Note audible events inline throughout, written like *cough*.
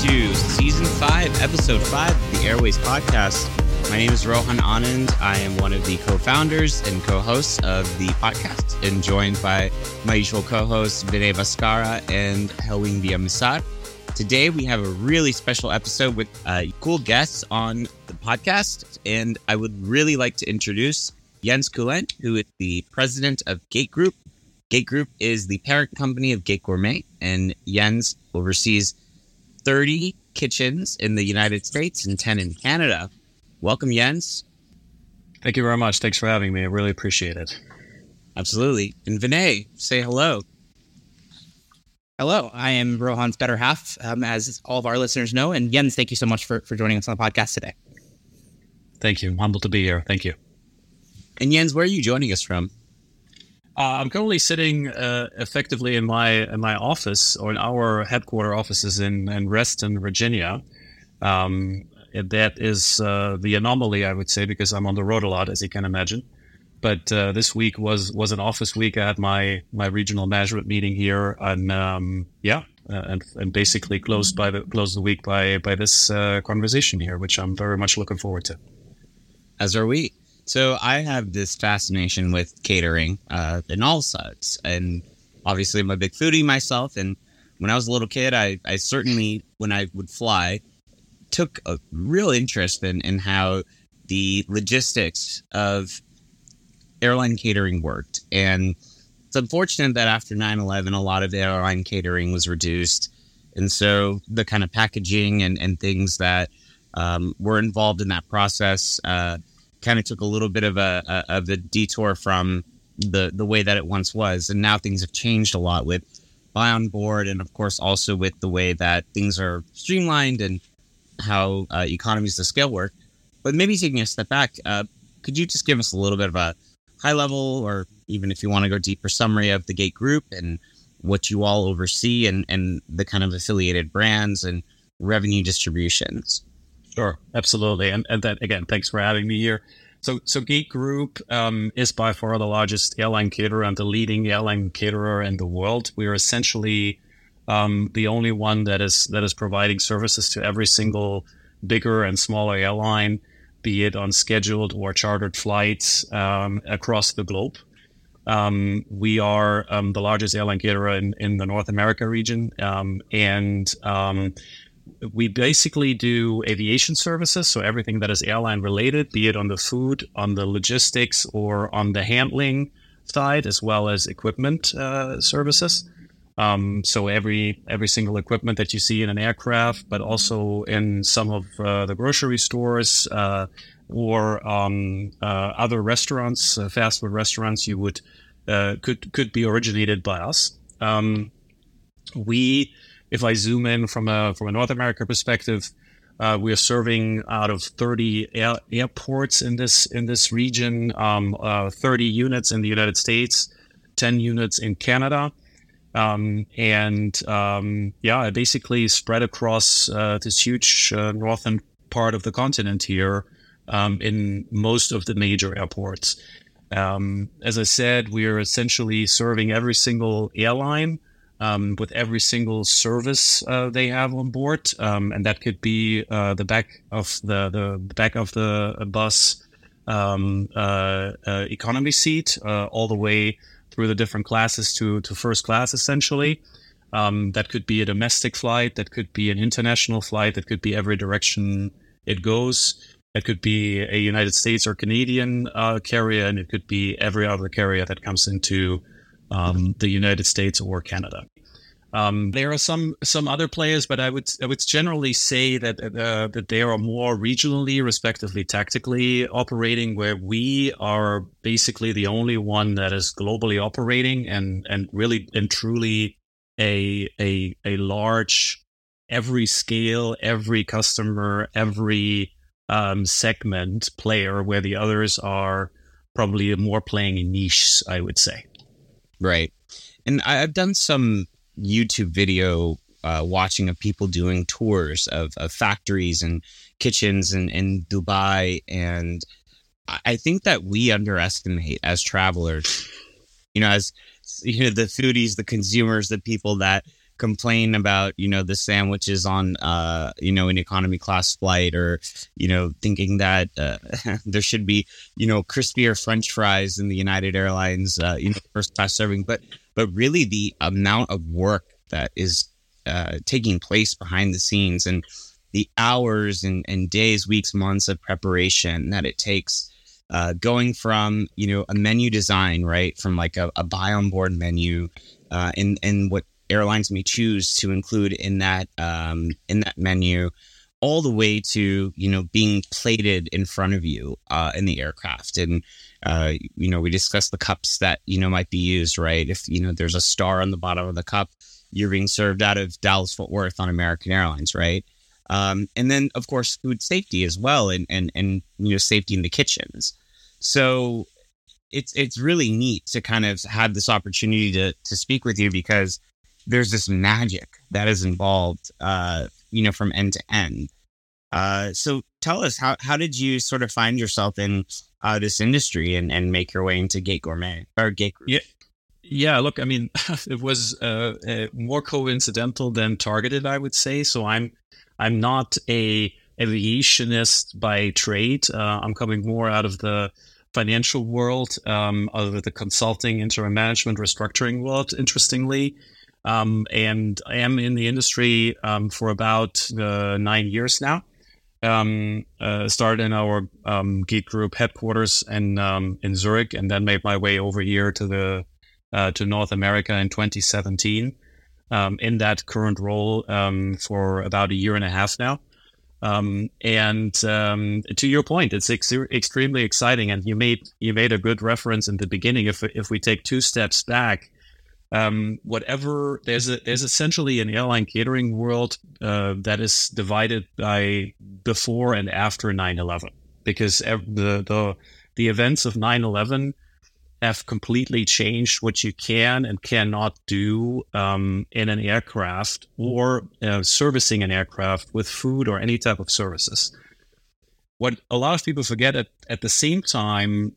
to season five, episode five of the Airways podcast. My name is Rohan Anand. I am one of the co founders and co hosts of the podcast, and joined by my usual co hosts, Vinay Bhaskara and Helwing Villamizar. Today, we have a really special episode with uh, cool guests on the podcast, and I would really like to introduce Jens Kuhlen, who is the president of Gategroup. Gate Group is the parent company of Gate Gourmet, and Jens oversees 30 kitchens in the United States and 10 in Canada. Welcome, Jens. Thank you very much. Thanks for having me. I really appreciate it. Absolutely. And Vinay, say hello. Hello, I am Rohan's better half, um, as all of our listeners know. And Jens, thank you so much for, for joining us on the podcast today. Thank you. I'm humbled to be here. Thank you. And Jens, where are you joining us from? Uh, I'm currently sitting uh, effectively in my in my office or in our headquarter offices in, in Reston, Virginia. Um, that is uh, the anomaly, I would say, because I'm on the road a lot, as you can imagine. But uh, this week was was an office week. I had my my regional management meeting here, and um, yeah, uh, and and basically closed by the closed the week by by this uh, conversation here, which I'm very much looking forward to. As are we. So I have this fascination with catering uh, in all sorts, and obviously I'm a big foodie myself. And when I was a little kid, I, I certainly, when I would fly, took a real interest in, in how the logistics of airline catering worked. And it's unfortunate that after 9 11, a lot of airline catering was reduced. And so the kind of packaging and, and things that um, were involved in that process uh, kind of took a little bit of a, a of the detour from the the way that it once was, and now things have changed a lot with buy on board, and of course also with the way that things are streamlined and how uh, economies of scale work. But maybe taking a step back, uh, could you just give us a little bit of a high level, or even if you want to go deeper, summary of the Gategroup and what you all oversee, and and the kind of affiliated brands and revenue distributions? Sure, absolutely. And, and again, thanks for having me here. So, so Gategroup um, is by far the largest airline caterer and the leading airline caterer in the world. We are essentially um, the only one that is that is providing services to every single bigger and smaller airline, be it on scheduled or chartered flights um, across the globe. Um, we are um, the largest airline caterer in, in the North America region, um, and um, we basically do aviation services, so everything that is airline related, be it on the food, on the logistics, or on the handling side, as well as equipment uh, services. Um, so every every single equipment that you see in an aircraft, but also in some of uh, the grocery stores uh, or um, uh, other restaurants, uh, fast food restaurants, you would uh, could could be originated by us. Um, we if I zoom in from a from a North America perspective, uh, we are serving out of 30 air, airports in this in this region, um, uh, 30 units in the United States, 10 units in Canada, um, and um, yeah, basically spread across uh, this huge uh, northern part of the continent here um, in most of the major airports. Um, as I said, we are essentially serving every single airline um, with every single service uh, they have on board, um, and that could be uh, the back of the the back of the bus um, uh, uh economy seat, uh, all the way through the different classes to to first class, essentially. Um, that could be a domestic flight, that could be an international flight, that could be every direction it goes. It could be a United States or Canadian uh, carrier, and it could be every other carrier that comes into um, the United States or Canada. Um, there are some some other players, but I would I would generally say that uh, that they are more regionally, respectively tactically operating, where we are basically the only one that is globally operating and and really and truly a a a large every scale, every customer, every um, segment player, where the others are probably more playing in niche, I would say. Right. And I've done some YouTube video uh, watching of people doing tours of, of factories and kitchens in, in Dubai. And I think that we underestimate as travelers, you know, as you know, the foodies, the consumers, the people that complain about you know the sandwiches on uh you know an economy class flight or you know thinking that uh, *laughs* there should be you know crispier french fries in the united airlines uh, you know first class serving. But but really the amount of work that is uh, taking place behind the scenes and the hours and, and days weeks months of preparation that it takes uh, going from you know a menu design right from like a, a buy on board menu uh, and and what airlines may choose to include in that um, in that menu, all the way to you know being plated in front of you uh, in the aircraft. And uh, you know we discussed the cups that you know might be used. Right, if you know there's a star on the bottom of the cup, you're being served out of Dallas Fort Worth on American Airlines. Right. Um, and then, of course, food safety as well, and and and you know safety in the kitchens. So it's it's really neat to kind of have this opportunity to to speak with you because there's this magic that is involved, uh, you know, from end to end. Uh, so tell us how how did you sort of find yourself in uh, this industry and, and make your way into Gate Gourmet or Gategroup? Yeah. Yeah, look, I mean, *laughs* it was uh, uh, more coincidental than targeted, I would say. So I'm, I'm not a aviationist by trade. Uh, I'm coming more out of the financial world, um, out of the consulting, interim management, restructuring world. Interestingly, um, and I am in the industry um, for about uh, nine years now. Um, uh, started in our um, Gategroup headquarters in um, in Zurich, and then made my way over here to the uh, to North America in 2017. Um, in that current role for about a year and a half now. and to your point, it's ex- extremely exciting. And you made you made a good reference in the beginning. If if we take two steps back, um, whatever there's a there's essentially an airline catering world uh, that is divided by before and after 9-11 because the the the events of 9-11 have completely changed what you can and cannot do um, in an aircraft or uh, servicing an aircraft with food or any type of services. What a lot of people forget at, at the same time,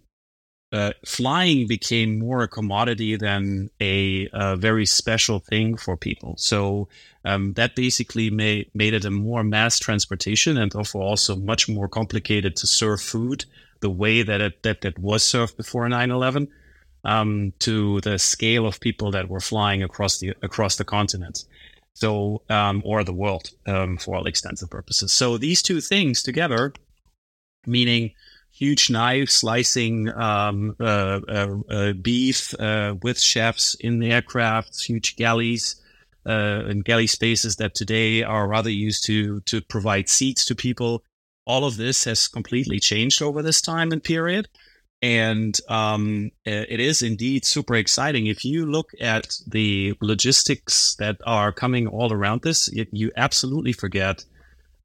uh, flying became more a commodity than a, a very special thing for people. So um, that basically made made it a more mass transportation and therefore also much more complicated to serve food the way that it that, that was served before 9-11 um, to the scale of people that were flying across the across the continent. So um, or the world um, for all extensive purposes. So these two things together, meaning huge knife slicing um, uh, uh, uh, beef uh, with chefs in the aircraft, huge galleys uh, and galley spaces that today are rather used to to provide seats to people. All of this has completely changed over this time and period. And um, it is indeed super exciting. If you look at the logistics that are coming all around this, it, you absolutely forget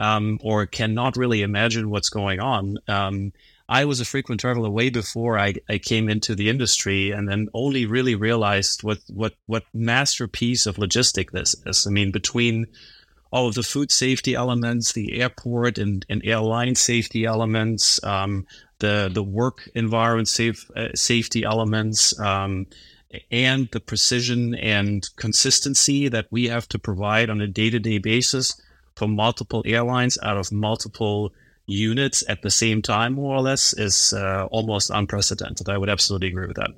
um, or cannot really imagine what's going on. Um, I was a frequent traveler way before I, I came into the industry and then only really realized what, what, what masterpiece of logistic this is. I mean, between all of the food safety elements, the airport and, and airline safety elements, um, the, the work environment safe, uh, safety elements, um, and the precision and consistency that we have to provide on a day to day basis for multiple airlines out of multiple units at the same time, more or less, is uh, almost unprecedented. I would absolutely agree with that.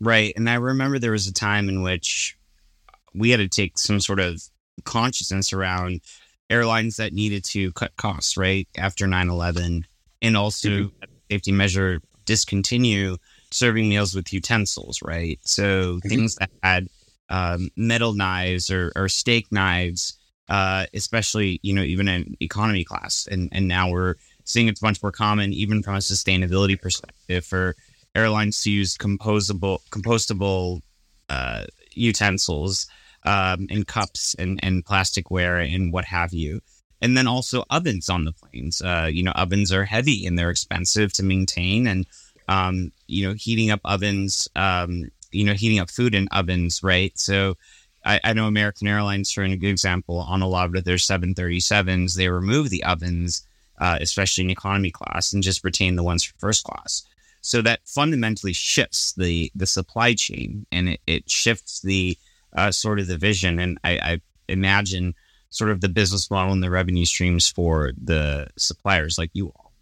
Right. And I remember there was a time in which we had to take some sort of consciousness around airlines that needed to cut costs, right? After 9 11, and also mm-hmm. safety measure discontinue serving meals with utensils, right? So mm-hmm. things that had um, metal knives or, or steak knives uh, especially you know even in economy class, and and now we're seeing it's much more common even from a sustainability perspective for airlines to use composable compostable uh, utensils um, and cups and, and plasticware and what have you. And then also ovens on the planes. Uh, you know, ovens are heavy and they're expensive to maintain. And, um, you know, heating up ovens, um, you know, heating up food in ovens, right? So I, I know American Airlines, for an example, on a lot of their 737s, they remove the ovens, uh, especially in economy class, and just retain the ones for first class. So that fundamentally shifts the the supply chain, and it, it shifts the uh, sort of the vision, and I, I imagine sort of the business model and the revenue streams for the suppliers like you all.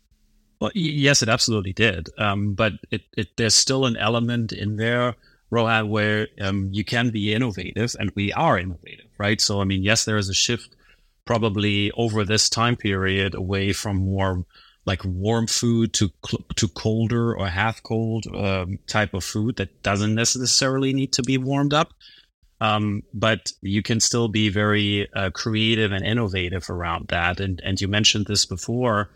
Well, yes, it absolutely did. Um, but it, it, there's still an element in there, Rohan, where um, you can be innovative, and we are innovative, right? So, I mean, yes, there is a shift probably over this time period away from more like warm food to to colder or half cold um, type of food that doesn't necessarily need to be warmed up. Um, but you can still be very uh, creative and innovative around that. And and you mentioned this before.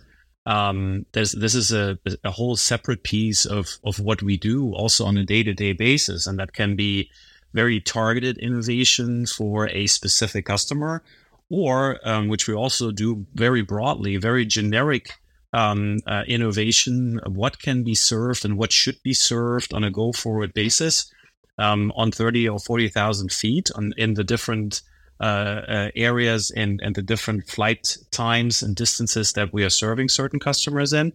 Um, there's this is a, a whole separate piece of of what we do also on a day to day basis, and that can be very targeted innovation for a specific customer, or um, which we also do very broadly, very generic um, uh, innovation, what can be served and what should be served on a go forward basis um, on 30 or 40,000 feet on, in the different areas and, and the different flight times and distances that we are serving certain customers in.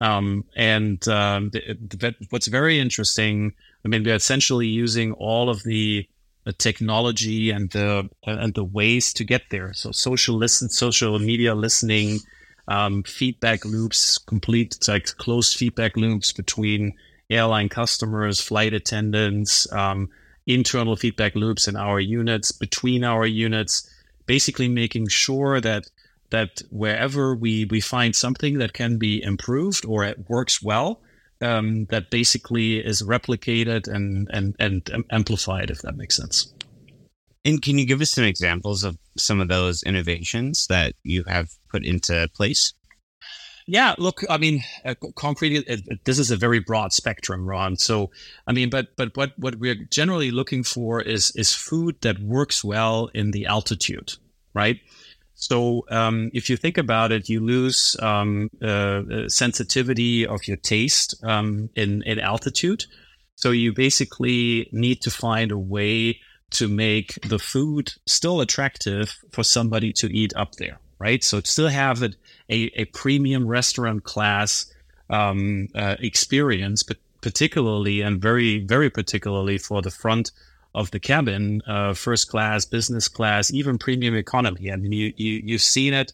Um, and um, the, the, what's very interesting, I mean, we're essentially using all of the, the technology and the and the ways to get there. So social listen, social media listening, um, feedback loops, complete like closed feedback loops between airline customers, flight attendants, um, internal feedback loops in our units, between our units, basically making sure that that wherever we we find something that can be improved or it works well, um, that basically is replicated and and and amplified, if that makes sense. And can you give us some examples of some of those innovations that you have put into place? Yeah, look, I mean, uh, concrete. It, it, this is a very broad spectrum, Ron. So, I mean, but but what what we're generally looking for is is food that works well in the altitude, right? So, um, if you think about it, you lose um, uh, uh sensitivity of your taste um, in in altitude. So you basically need to find a way to make the food still attractive for somebody to eat up there, right? So still have it a, a premium restaurant class um, uh, experience, but particularly and very, very particularly for the front of the cabin, uh, first class, business class, even premium economy. I mean, you, you you've seen it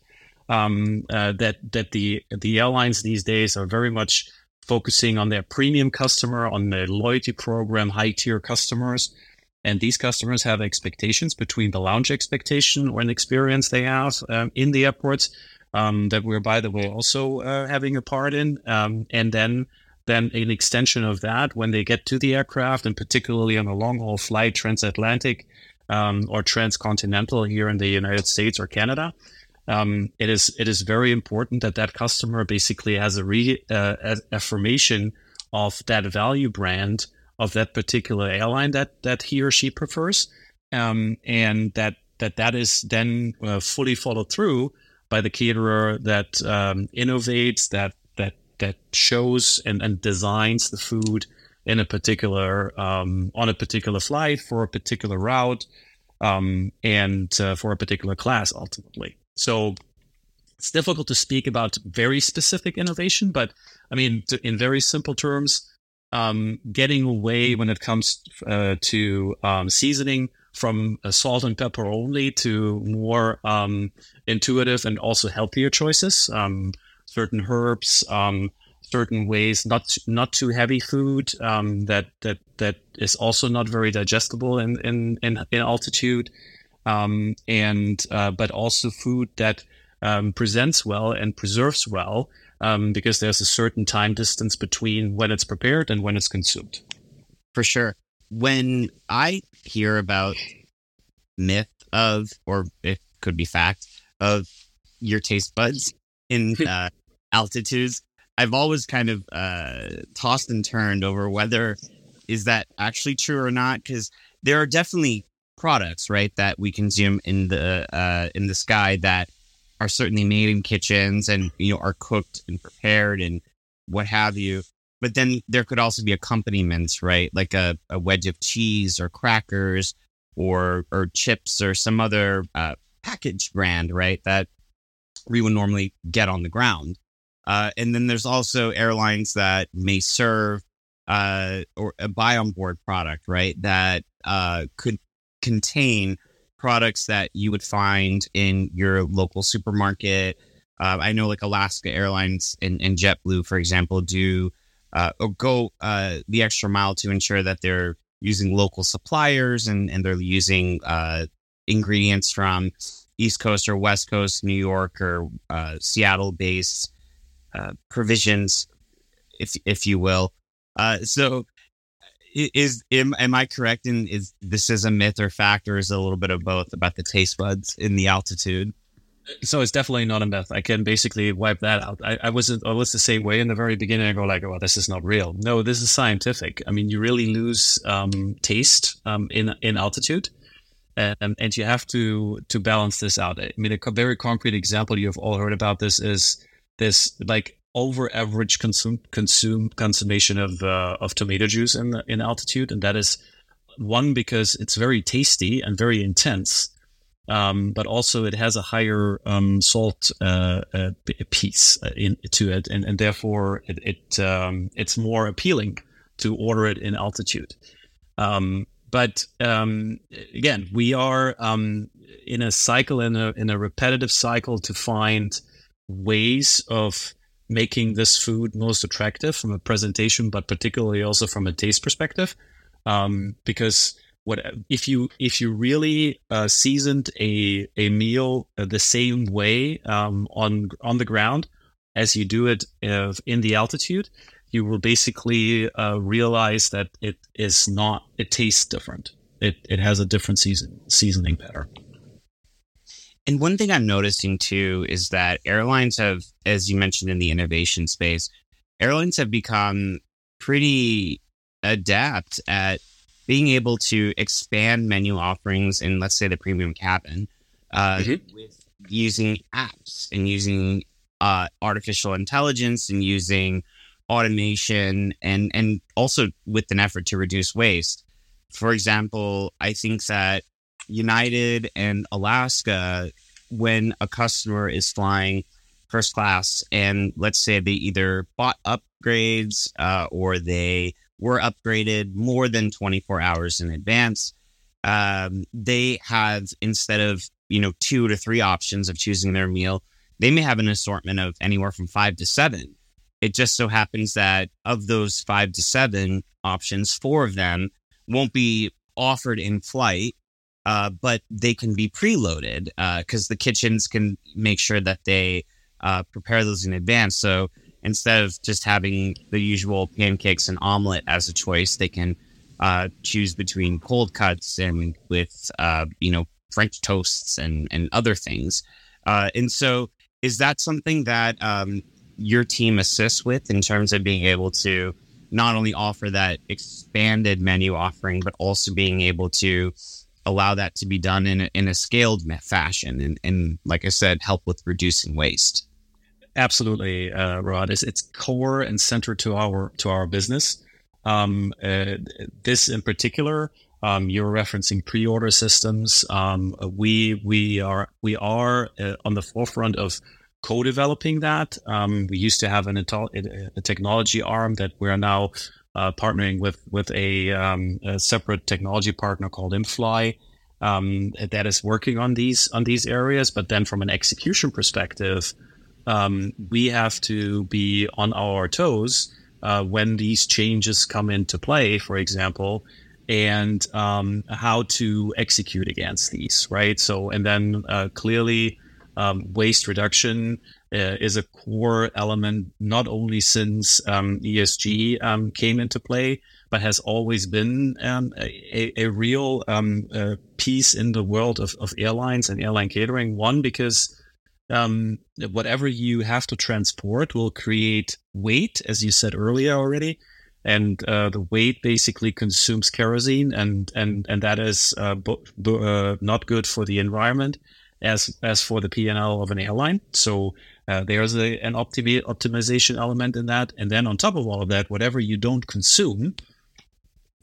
um, uh, that that the the airlines these days are very much focusing on their premium customer, on their loyalty program, high tier customers. And these customers have expectations between the lounge expectation or an experience they have um, in the airports um, that we're, by the way, also uh, having a part in. Um, and then then an extension of that when they get to the aircraft, and particularly on a long haul flight, transatlantic um, or transcontinental here in the United States or Canada. Um, it is it is very important that that customer basically has a re uh, affirmation of that value brand of that particular airline that that he or she prefers, um, and that that that is then uh, fully followed through by the caterer that um, innovates, that that that shows and, and designs the food in a particular um, on a particular flight for a particular route um, and uh, for a particular class ultimately. So it's difficult to speak about very specific innovation, but I mean, to, in very simple terms, um, getting away when it comes uh, to um, seasoning from uh, salt and pepper only to more um, intuitive and also healthier choices. Um, certain herbs, um, certain ways, not not too heavy food um, that that that is also not very digestible in in in, in altitude, and uh, but also food that presents well and preserves well um, because there's a certain time distance between when it's prepared and when it's consumed. For sure. When I hear about myth of, or it could be fact, of your taste buds in *laughs* uh, altitudes, I've always kind of uh, tossed and turned over whether is that actually true or not because there are definitely products right that we consume in the uh, in the sky that are certainly made in kitchens and you know are cooked and prepared and what have you but then there could also be accompaniments right like a, a wedge of cheese or crackers or or chips or some other uh, packaged brand right that we would normally get on the ground uh, and then there's also airlines that may serve uh, or a buy on board product right that uh, could contain products that you would find in your local supermarket. Uh, I know like Alaska Airlines and, and JetBlue, for example, do uh, or go uh, the extra mile to ensure that they're using local suppliers and, and they're using uh, ingredients from East Coast or West Coast, New York or uh, Seattle based uh, provisions, if if you will. Uh, so, is am, am I correct in is this is a myth or fact, or is it a little bit of both about the taste buds in the altitude? So it's definitely not a myth. I can basically wipe that out. I, I was I was the same way in the very beginning. I go like, "Oh, this is not real." No, this is scientific. I mean, you really lose um, taste um, in in altitude, and and you have to to balance this out. I mean, a very concrete example you've all heard about this is this like over average consume consume consummation of uh, of tomato juice in in altitude, and that is one because it's very tasty and very intense um, but also it has a higher um, salt uh, uh, piece uh, in, to it, and, and therefore it, it um, it's more appealing to order it in altitude. Um, but um, again, we are um, in a cycle in a in a repetitive cycle to find ways of making this food most attractive from a presentation, but particularly also from a taste perspective, because what if you if you really uh, seasoned a a meal uh, the same way um, on on the ground as you do it uh, in the altitude, you will basically uh, realize that it is not it tastes different. It it has a different season seasoning pattern. And one thing I'm noticing too is that airlines have, as you mentioned in the innovation space, airlines have become pretty adept at being able to expand menu offerings in, let's say, the premium cabin uh, mm-hmm. with using apps and using uh, artificial intelligence and using automation and and also with an effort to reduce waste. For example, I think that United and Alaska, when a customer is flying first class and let's say they either bought upgrades uh, or they were upgraded more than 24 hours in advance. Um, they have instead of you know two to three options of choosing their meal, they may have an assortment of anywhere from five to seven. It just so happens that of those five to seven options, four of them won't be offered in flight, uh, but they can be preloaded because uh, the kitchens can make sure that they uh, prepare those in advance. So instead of just having the usual pancakes and omelet as a choice, they can uh, choose between cold cuts and with uh, you know French toasts and and other things. Uh, and so, is that something that um, your team assists with in terms of being able to not only offer that expanded menu offering, but also being able to allow that to be done in a, in a scaled fashion and, and like I said, help with reducing waste. Absolutely, uh, Rod. It's, it's core and centered to our to our business. Um, uh, this in particular, um, you're referencing pre-order systems. Um, we we are we are uh, on the forefront of co-developing that. Um, we used to have an, a technology arm that we are now uh, partnering with with a, um, a, separate technology partner called InFly um, that is working on these on these areas. But then, from an execution perspective um, we have to be on our toes uh, when these changes come into play, for example, and um, how to execute against these, right? So, and then uh, clearly, um, waste reduction uh, is a core element, not only since um, ESG um, came into play, but has always been um, a, a, real um, uh, piece in the world of, of airlines and airline catering. One, because um, whatever you have to transport will create weight, as you said earlier already, and uh, the weight basically consumes kerosene, and and and that is uh, uh, not good for the environment as as for the P&L of an airline. So uh, there's a, an optimi- optimization element in that, and then on top of all of that, whatever you don't consume.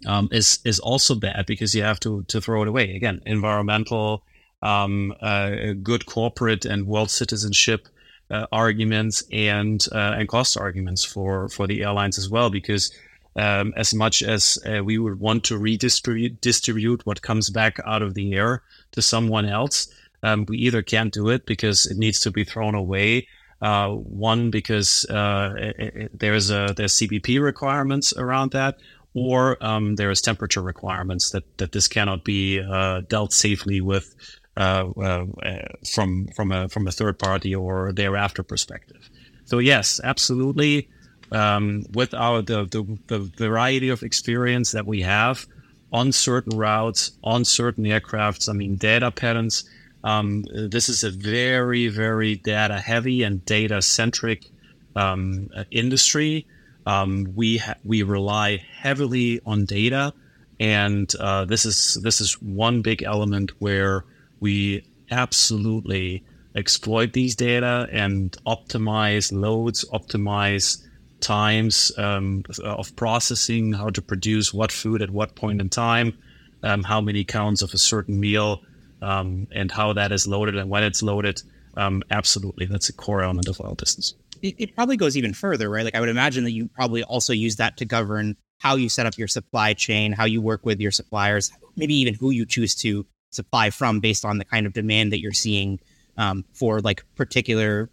Um, is is also bad because you have to to throw it away again. Environmental um, uh, good corporate and world citizenship uh, arguments and uh, and cost arguments for for the airlines as well because Um, as much as uh, we would want to redistribute distribute what comes back out of the air to someone else, um, we either can't do it because it needs to be thrown away. Uh, one because uh, it, it, there's a there's CBP requirements around that, or um, there is temperature requirements that that this cannot be uh, dealt safely with from from a from a third party or thereafter perspective. So yes, absolutely. Um, with our the, the the variety of experience that we have on certain routes, on certain aircrafts, I mean data patterns um, this is a very, very data heavy and data centric um, industry. Um, we ha- we rely heavily on data, and uh, this is this is one big element where we absolutely exploit these data and optimize loads, optimize times um, of processing, how to produce what food at what point in time, um, how many counts of a certain meal um, and how that is loaded and when it's loaded. Um, absolutely, that's a core element of file distance. It, it probably goes even further, right? Like I would imagine that you probably also use that to govern how you set up your supply chain, how you work with your suppliers, maybe even who you choose to supply from based on the kind of demand that you're seeing um, for like particular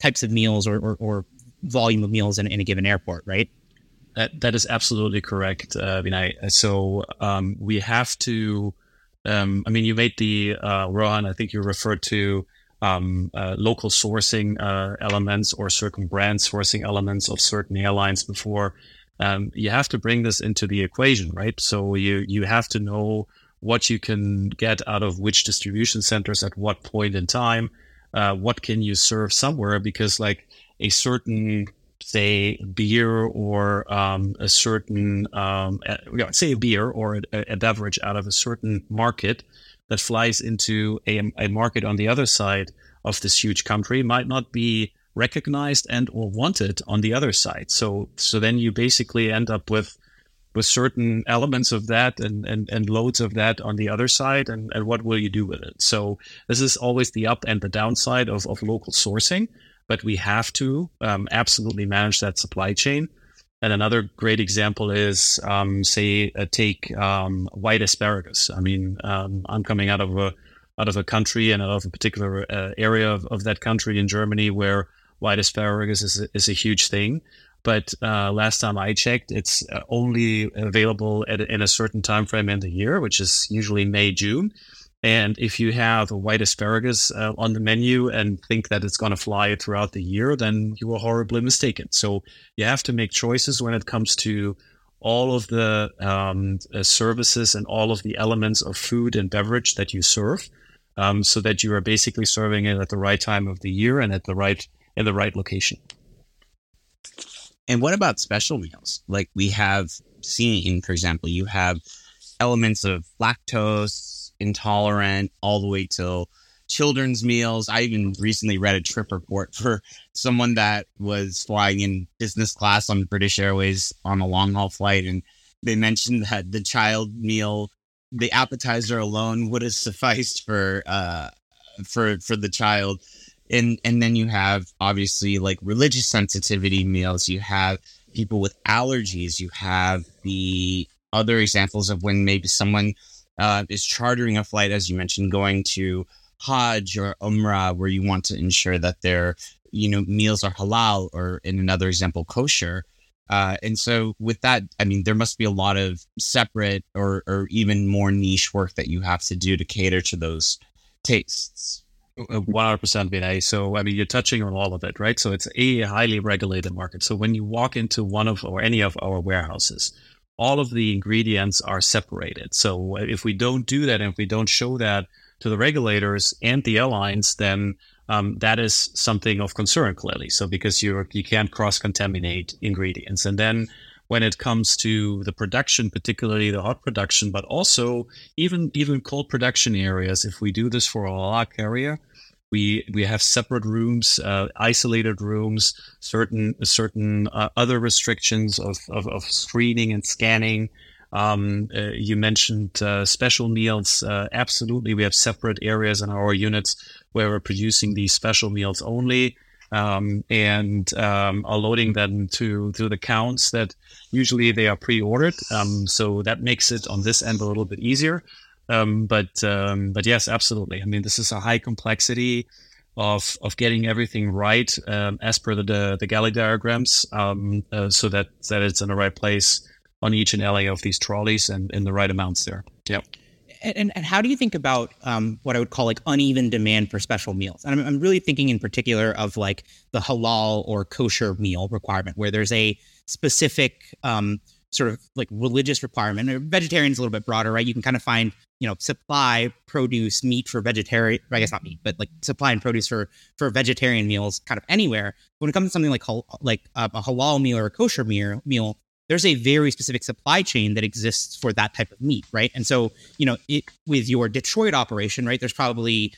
types of meals or, or, or volume of meals in, in, a given airport, right? That that is absolutely correct, uh, Vinay. So um, we have to um, I mean, you made the uh, Rohan. I think you referred to um, uh, local sourcing uh, elements or certain brand sourcing elements of certain airlines before. Um, you have to bring this into the equation, right? So you you have to know what you can get out of which distribution centers at what point in time. Uh, what can you serve somewhere? Because like a certain say beer or um, a certain um, say a beer or a, a, beverage out of a certain market that flies into a, a, market on the other side of this huge country might not be recognized and or wanted on the other side so so then you basically end up with with certain elements of that and, and, and loads of that on the other side and, and what will you do with it so this is always the up and the downside of, of local sourcing but we have to um, absolutely manage that supply chain. And another great example is, um, say, uh, take um, white asparagus. I mean, um, I'm coming out of a out of a country and out of a particular uh, area of, of that country in Germany where white asparagus is is a huge thing. But uh, last time I checked, it's uh, only available at, in a certain time frame in the year, which is usually May June. And if you have a white asparagus uh, on the menu and think that it's going to fly throughout the year, then you are horribly mistaken. So you have to make choices when it comes to all of the um, uh, services and all of the elements of food and beverage that you serve, um, so that you are basically serving it at the right time of the year and at the right in the right location. And what about special meals? Like we have seen, for example, you have elements of lactose intolerant all the way till children's meals. I even recently read a trip report for someone that was flying in business class on British Airways on a long haul flight. And they mentioned that the child meal, the appetizer alone would have *laughs* sufficed for, uh, for, for the child. And, and then you have obviously like religious sensitivity meals. You have people with allergies. You have the other examples of when maybe someone uh, is chartering a flight, as you mentioned, going to Hajj or Umrah, where you want to ensure that their you know meals are halal, or in another example, kosher. Uh, and so, with that, I mean, there must be a lot of separate or, or even more niche work that you have to do to cater to those tastes. Uh, one hundred percent, Vinay. So, I mean, you're touching on all of it, right? So, it's a highly regulated market. So, when you walk into one of or any of our warehouses, all of the ingredients are separated. So if we don't do that and if we don't show that to the regulators and the airlines, then um, that is something of concern clearly. So because you you can't cross contaminate ingredients, and then when it comes to the production, particularly the hot production, but also even even cold production areas, if we do this for a lock area, we we have separate rooms, uh, isolated rooms, certain certain uh, other restrictions of, of, of screening and scanning. Um, uh, you mentioned uh, special meals. Uh, absolutely, we have separate areas in our units where we're producing these special meals only. Um, and um, are loading them to to the counts that usually they are pre-ordered. Um, so that makes it on this end a little bit easier. Um, but um, but yes, absolutely. I mean, this is a high complexity of of getting everything right um, as per the the, galley diagrams, uh, so that that it's in the right place on each and LA of these trolleys and in the right amounts there. Yep. And, and how do you think about um, what I would call like uneven demand for special meals? And I'm, I'm really thinking in particular of like the halal or kosher meal requirement, where there's a specific um, sort of like religious requirement. Or vegetarian's a little bit broader, right? You can kind of find you know supply produce meat for vegetarian. I guess not meat, but like supply and produce for for vegetarian meals, kind of anywhere. When it comes to something like like uh, a halal meal or a kosher meal, meal there's a very specific supply chain that exists for that type of meat, right? And so, you know, it, with your Detroit operation, right, there's probably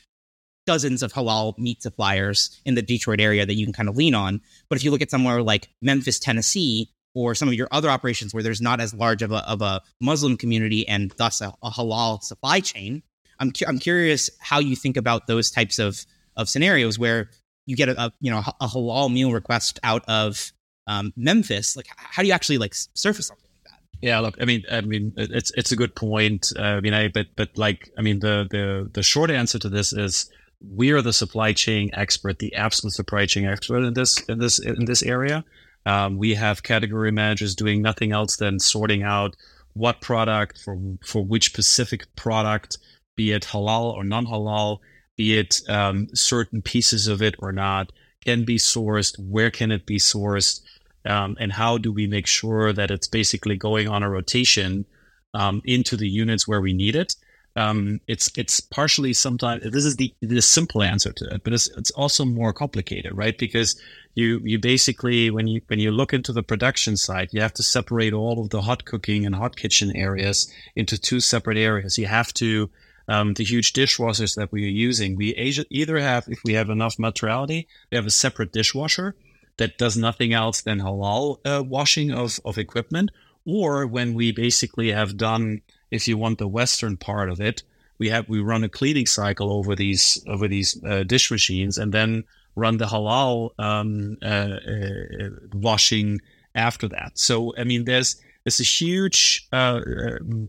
dozens of halal meat suppliers in the Detroit area that you can kind of lean on. But if you look at somewhere like Memphis, Tennessee, or some of your other operations where there's not as large of a, of a Muslim community and thus a, a halal supply chain, I'm, cu- I'm curious how you think about those types of, of scenarios where you get a, a you know a halal meal request out of um, Memphis, like how do you actually like surface something like that? Yeah, look, I mean, I mean, it's it's a good point. Uh, I mean, I but but like, I mean, the the the short answer to this is we are the supply chain expert, the absolute supply chain expert in this in this in this area. Um, we have category managers doing nothing else than sorting out what product for for which specific product, be it halal or non halal, be it um, certain pieces of it or not, can be sourced. Where can it be sourced? Um, and how do we make sure that it's basically going on a rotation um, into the units where we need it. Um, it's it's partially sometimes this is the the simple answer to it, but it's it's also more complicated, right? Because you you basically when you when you look into the production side, you have to separate all of the hot cooking and hot kitchen areas into two separate areas. You have to um, the huge dishwashers that we are using. We either have if we have enough materiality, we have a separate dishwasher that does nothing else than halal uh, washing of, of equipment, or when we basically have done, if you want the Western part of it, we have we run a cleaning cycle over these over these uh, dish machines, and then run the halal um, uh, uh washing after that. So I mean, there's there's a huge uh,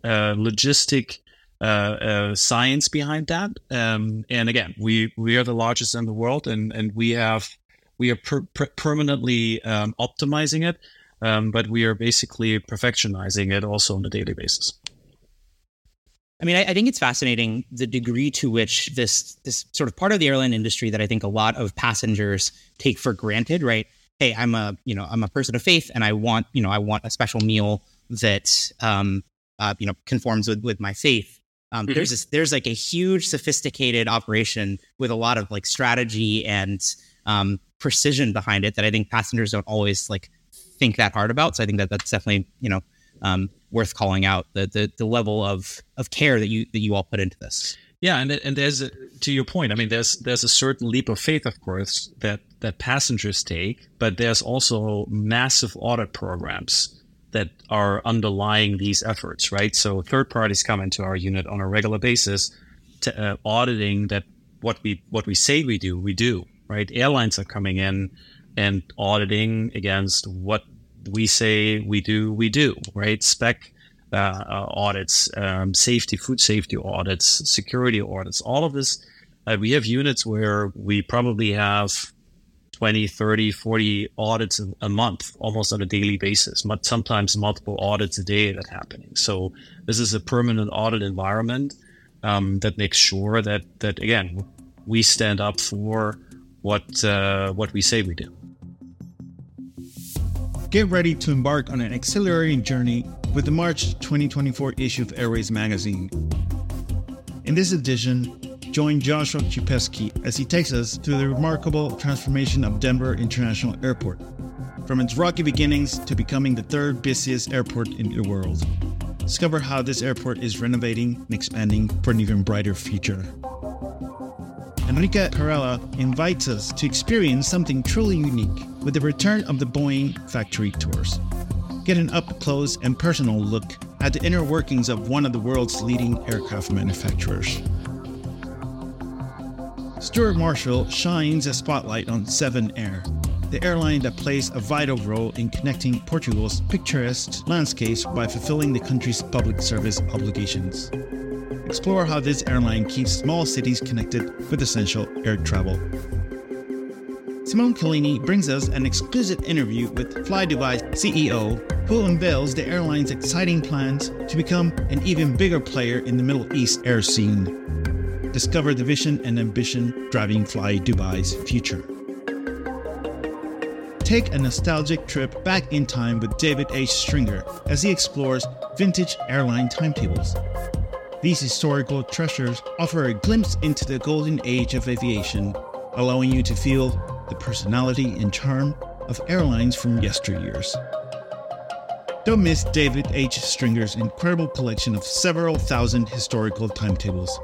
uh, logistic. Uh, science behind that. Um, and again, we we are the largest in the world, and and we have we are per- per- permanently um, optimizing it, um, but we are basically perfectionizing it also on a daily basis. I mean, I, I, think it's fascinating the degree to which this this sort of part of the airline industry that I think a lot of passengers take for granted, right? Hey, I'm a you know I'm a person of faith, and I want you know I want a special meal that um, uh, you know conforms with with my faith. Um, mm-hmm. There's this, there's like a huge sophisticated operation with a lot of like strategy and um, precision behind it that I think passengers don't always like think that hard about. So I think that that's definitely you know um, worth calling out the, the the level of of care that you that you all put into this. Yeah, and and there's a, to your point. I mean, there's there's a certain leap of faith, of course, that that passengers take, but there's also massive audit programs that are underlying these efforts, right? So third parties come into our unit on a regular basis, to, uh, auditing that what we what we say we do, we do, right? Airlines are coming in and auditing against what we say we do, we do, right? Spec uh, uh, audits, um, safety, food safety audits, security audits, all of this. Uh, we have units where we probably have 20, 30, 40 audits a month, almost on a daily basis, but sometimes multiple audits a day that happening. So this is a permanent audit environment um, that makes sure that, that again, we stand up for what uh, what we say we do. Get ready to embark on an exhilarating journey with the March 2024 issue of Airways magazine. In this edition, join Joshua Chupesky as he takes us through the remarkable transformation of Denver International Airport, from its rocky beginnings to becoming the third busiest airport in the world. Discover how this airport is renovating and expanding for an even brighter future. Enrique Perrella invites us to experience something truly unique with the return of the Boeing factory tours. Get an up close and personal look at the inner workings of one of the world's leading aircraft manufacturers. Stuart Marshall shines a spotlight on Sevenair, the airline that plays a vital role in connecting Portugal's picturesque landscapes by fulfilling the country's public service obligations. Explore how this airline keeps small cities connected with essential air travel. Simone Kellini brings us an exclusive interview with Fly Dubai's CEO, who unveils the airline's exciting plans to become an even bigger player in the Middle East air scene. Discover the vision and ambition driving Fly Dubai's future. Take a nostalgic trip back in time with David H. Stringer as he explores vintage airline timetables. These historical treasures offer a glimpse into the golden age of aviation, allowing you to feel the personality and charm of airlines from yesteryears. Don't miss David H. Stringer's incredible collection of several thousand historical timetables.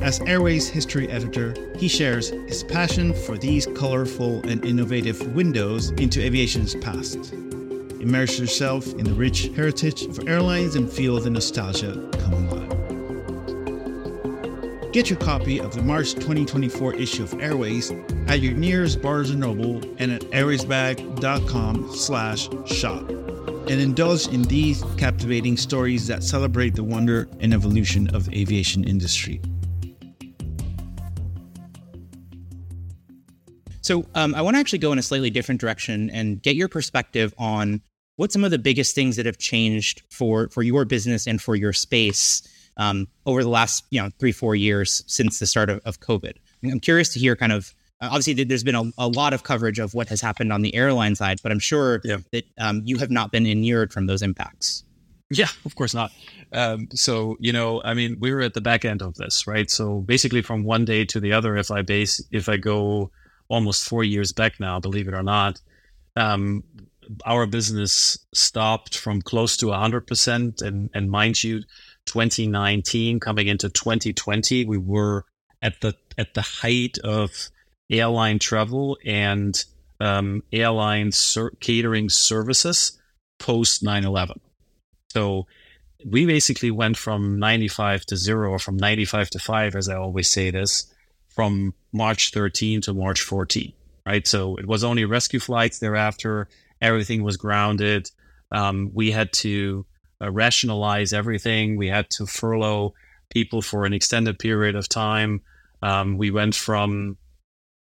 As Airways history editor, he shares his passion for these colorful and innovative windows into aviation's past. Immerse yourself in the rich heritage of airlines and feel the nostalgia come alive. Get your copy of the March 2024 issue of Airways at your nearest Barnes & Noble and at airwaysmag.com slash shop. And indulge in these captivating stories that celebrate the wonder and evolution of the aviation industry. So um, I want to actually go in a slightly different direction and get your perspective on what some of the biggest things that have changed for for your business and for your space um, over the last you know three four years since the start of, of COVID. I'm curious to hear kind of uh, obviously there's been a, a, lot of coverage of what has happened on the airline side, but I'm sure yeah. that um, you have not been inured from those impacts. Yeah, of course not. Um, so you know, I mean, we were at the back end of this, right? So basically, from one day to the other, if I base, if I go almost four years back now, believe it or not, um, our business stopped from close to 100%. And, and mind you, 2019 coming into 2020, we were at the at the height of airline travel and um, airline ser- catering services post 9/11. So we basically went from 95 to zero, or from 95 to five, as I always say this, from March 13 to March 14. Right. So it was only rescue flights thereafter. Everything was grounded. Um, we had to uh, rationalize everything. We had to furlough people for an extended period of time. Um, we went from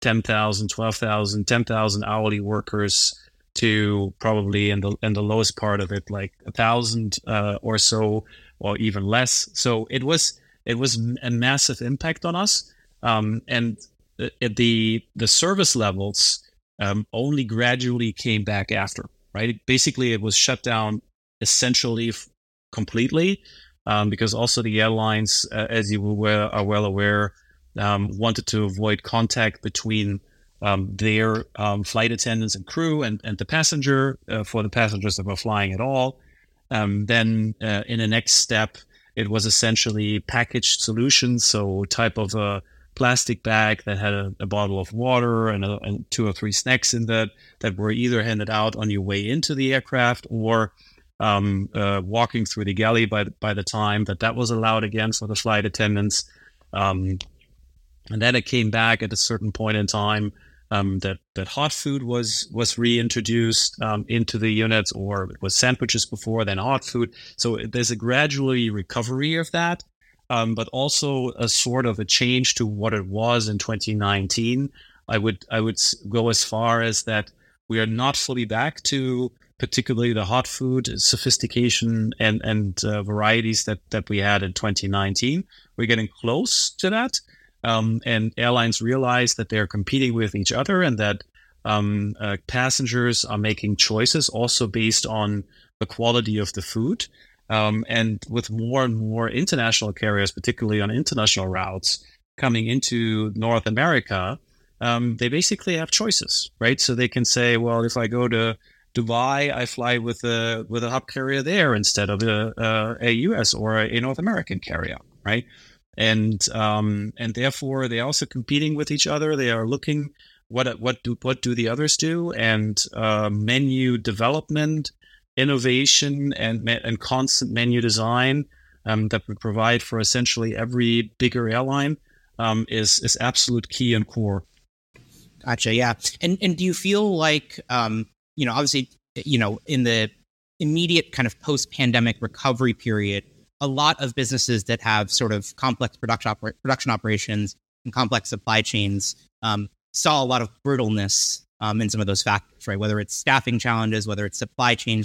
10,000, 12,000, 10,000 hourly workers to probably in the in the lowest part of it like a thousand uh, or so or even less. So it was it was a massive impact on us. Um, and the, the the service levels um, only gradually came back after. Right, basically it was shut down essentially f- completely um, because also the airlines, uh, as you were, are well aware, um, wanted to avoid contact between um, their um, flight attendants and crew and, and the passenger uh, for the passengers that were flying at all. Um, then uh, in the next step, it was essentially packaged solutions, so type of a plastic bag that had a, a bottle of water and, a, and, two or three snacks in that that were either handed out on your way into the aircraft or um, uh, walking through the galley by by the time that that was allowed again for the flight attendants. Um, and then it came back at a certain point in time um, that that hot food was was reintroduced um, into the units, or it was sandwiches before, then hot food. So there's a gradually recovery of that, um, but also a sort of a change to what it was in 2019. I would I would go as far as that we are not fully back to particularly the hot food sophistication and and uh, varieties that that we had in 2019. We're getting close to that, um, and airlines realize that they're competing with each other and that um, uh, passengers are making choices also based on the quality of the food. Um, and with more and more international carriers, particularly on international routes, coming into North America, um, they basically have choices, right? So they can say, well, if I go to Dubai, I fly with a with a hub carrier there instead of a, a, a US or a, North American carrier, right? And um, and therefore they're also competing with each other. They are looking what what do what do the others do, and uh, menu development, innovation, and and constant menu design um, that we provide for essentially every bigger airline um, is is absolute key and core. Gotcha. Yeah. And and do you feel like um, you know, obviously, you know, in the immediate kind of post-pandemic recovery period, a lot of businesses that have sort of complex production oper- production operations and complex supply chains um, saw a lot of brittleness um, in some of those factors, right? Whether it's staffing challenges, whether it's supply chain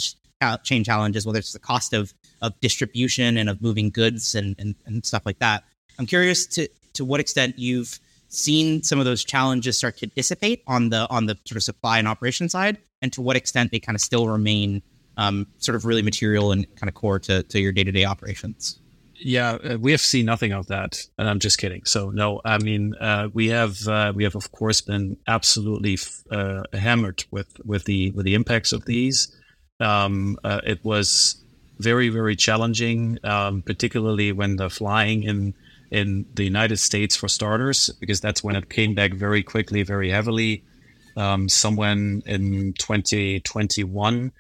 chain challenges, whether it's the cost of of distribution and of moving goods and, and, and stuff like that. I'm curious to to what extent you've seen some of those challenges start to dissipate on the on the sort of supply and operation side, and to what extent they kind of still remain um, sort of really material and kind of core to, to your day to day operations. Yeah, uh, we have seen nothing of that, and I'm just kidding. So no, I mean uh, we have uh, we have of course been absolutely uh, hammered with with the with the impacts of these. Um, uh, it was very very challenging, um, particularly when the flying in in the United States for starters, because that's when it came back very quickly, very heavily. Um, somewhere in 2021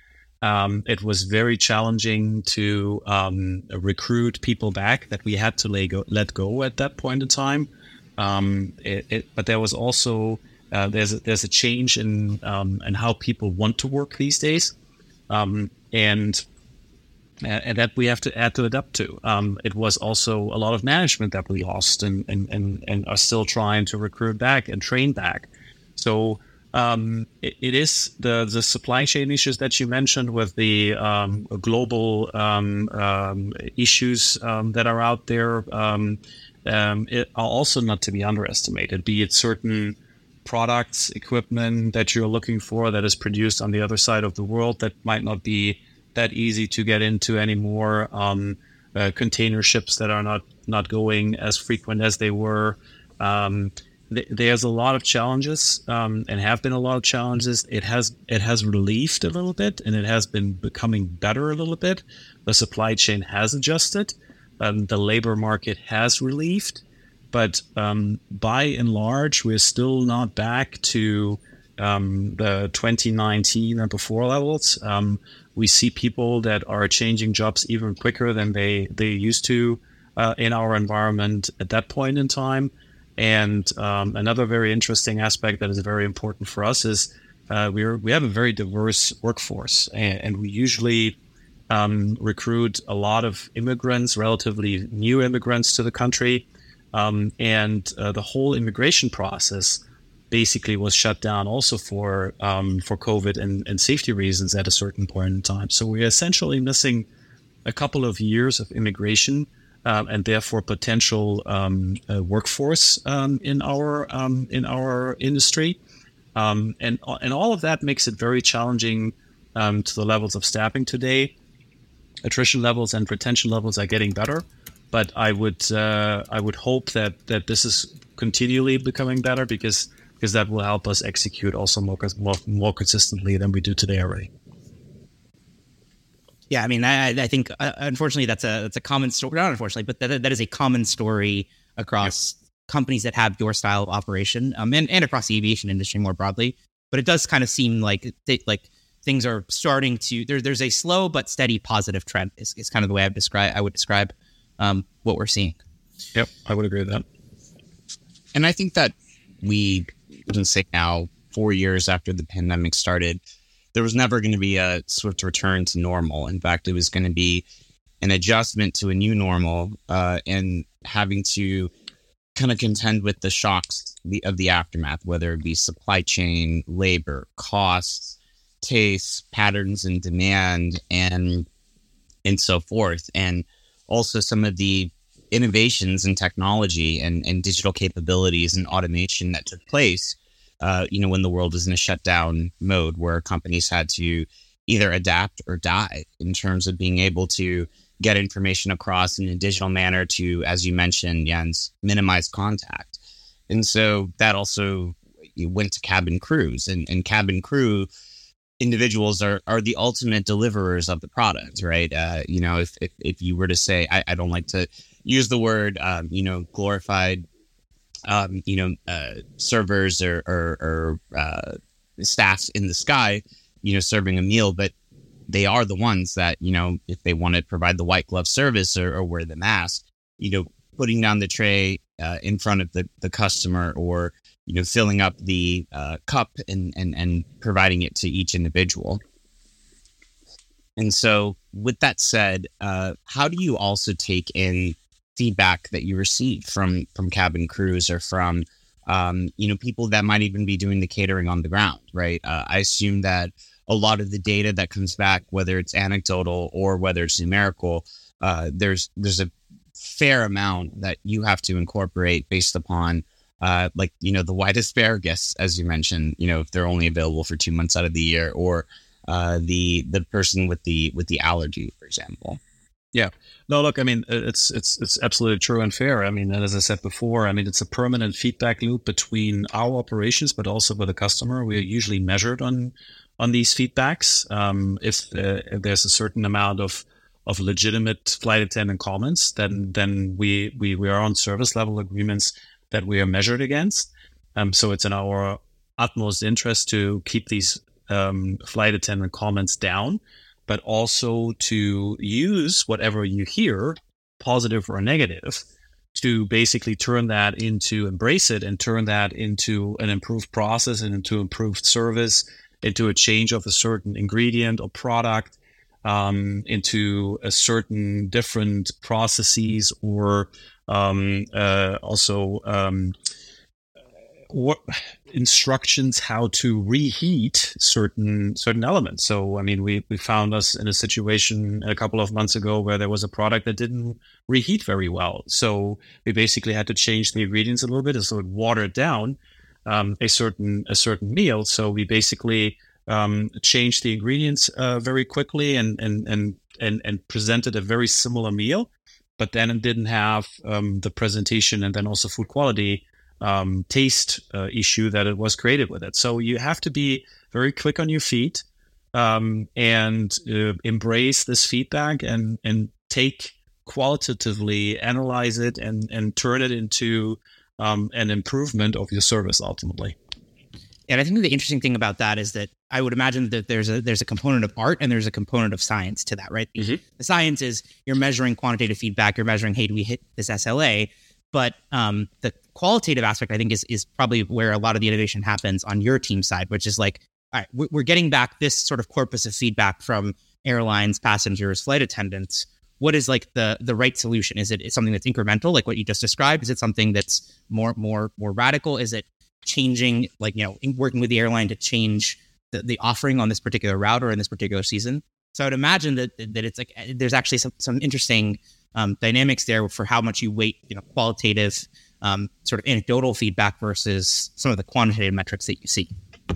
um, it was very challenging to um, recruit people back that we had to go, let go at that point in time. Um, it, it, but there was also uh, there's a, there's a change in um, in how people want to work these days, um, and and that we have to add to adapt to. Um, it was also a lot of management that we lost and, and, and, and are still trying to recruit back and train back. So um, it, it is the the supply chain issues that you mentioned with the um, global um, um issues um, that are out there um, it are also not to be underestimated. Be it certain products, equipment that you're looking for that is produced on the other side of the world that might not be that easy to get into anymore. Uh, container ships that are not not going as frequent as they were. Um, there's a lot of challenges um, and have been a lot of challenges. It has it has relieved a little bit and it has been becoming better a little bit. The supply chain has adjusted um, the labor market has relieved but um, by and large we're still not back to um, the 2019 and before levels. Um, we see people that are changing jobs even quicker than they they used to uh, in our environment at that point in time and um, another very interesting aspect that is very important for us is uh, we we have a very diverse workforce, and, and we usually um, recruit a lot of immigrants, relatively new immigrants to the country, um, and uh, the whole immigration process basically was shut down also for um, for COVID and, and safety reasons at a certain point in time. So we're essentially missing a couple of years of immigration um, and therefore potential um, uh, workforce um, in our um, in our industry, um, and and all of that makes it very challenging to the levels of staffing today. Attrition levels and retention levels are getting better, but I would uh, I would hope that that this is continually becoming better because because that will help us execute also more more, more consistently than we do today already. Yeah, I mean, I, I think uh, unfortunately that's a that's a common story. Not unfortunately, but that, that is a common story across yep. companies that have your style of operation, um, and, and across the aviation industry more broadly. But it does kind of seem like they, like things are starting to there, there's a slow but steady positive trend. Is, is kind of the way I would describe I would describe um, what we're seeing. Yep, I would agree with that. And I think that we can say now, four years after the pandemic started, there was never going to be a swift return to normal. In fact, it was going to be an adjustment to a new normal uh, and having to kind of contend with the shocks of the aftermath, whether it be supply chain, labor, costs, tastes, patterns in demand, and and so forth, and also some of the innovations in technology and, and digital capabilities and automation that took place uh, you know, when the world was in a shutdown mode where companies had to either adapt or die in terms of being able to get information across in a digital manner to, as you mentioned, Jens, minimize contact. And so that also went to cabin crews and, and cabin crew individuals are, are the ultimate deliverers of the product, right? Uh, you know, if, if, if you were to say, I, I don't like to use the word, um, you know, glorified um, you know, uh, servers or, or, or uh, staffs in the sky, you know, serving a meal, but they are the ones that, you know, if they want to provide the white glove service or, or wear the mask, you know, putting down the tray uh, in front of the, the customer or you know filling up the uh, cup and, and and providing it to each individual. And so with that said uh, how do you also take in feedback that you receive from from cabin crews or from um, you know people that might even be doing the catering on the ground right? Uh, i assume that a lot of the data that comes back whether it's anecdotal or whether it's numerical uh, there's there's a fair amount that you have to incorporate based upon uh, like you know the white asparagus as you mentioned you know if they're only available for two months out of the year or uh, the the person with the with the allergy for example yeah. No look i mean it's it's it's absolutely true and fair. I mean as i said before i mean it's a permanent feedback loop between our operations but also with the customer. We're usually measured on on these feedbacks. Um, if, uh, if there's a certain amount of of legitimate flight attendant comments, then then we we, we are on service level agreements that we are measured against. Um, so it's in our utmost interest to keep these um, flight attendant comments down, but also to use whatever you hear, positive or negative, to basically turn that into embrace it and turn that into an improved process and into improved service, into a change of a certain ingredient or product um, into a certain different processes or um, uh, also um, what instructions how to reheat certain certain elements. So I mean, we we found us in a situation a couple of months ago where there was a product that didn't reheat very well. So we basically had to change the ingredients a little bit, so it watered down um, a certain a certain meal. So we basically um, changed the ingredients uh, very quickly and, and and and and presented a very similar meal, but then it didn't have um, the presentation and then also food quality um, taste uh, issue that it was created with it. So you have to be very quick on your feet um, and uh, embrace this feedback and and take qualitatively analyze it and and turn it into um, an improvement of your service ultimately. And I think the interesting thing about that is that I would imagine that there's a there's a component of art and there's a component of science to that, right? Mm-hmm. The science is you're measuring quantitative feedback, you're measuring, hey, do we hit this SLA? But um, the qualitative aspect, I think, is is probably where a lot of the innovation happens on your team side, which is like, all right, we're getting back this sort of corpus of feedback from airlines, passengers, flight attendants. What is like the the right solution? Is it something that's incremental, like what you just described? Is it something that's more more more radical? Is it changing, like you know, working with the airline to change the, the offering on this particular route or in this particular season. So I would imagine that that it's like there's actually some some interesting um, dynamics there for how much you weight, you know, qualitative, um, sort of anecdotal feedback versus some of the quantitative metrics that you see.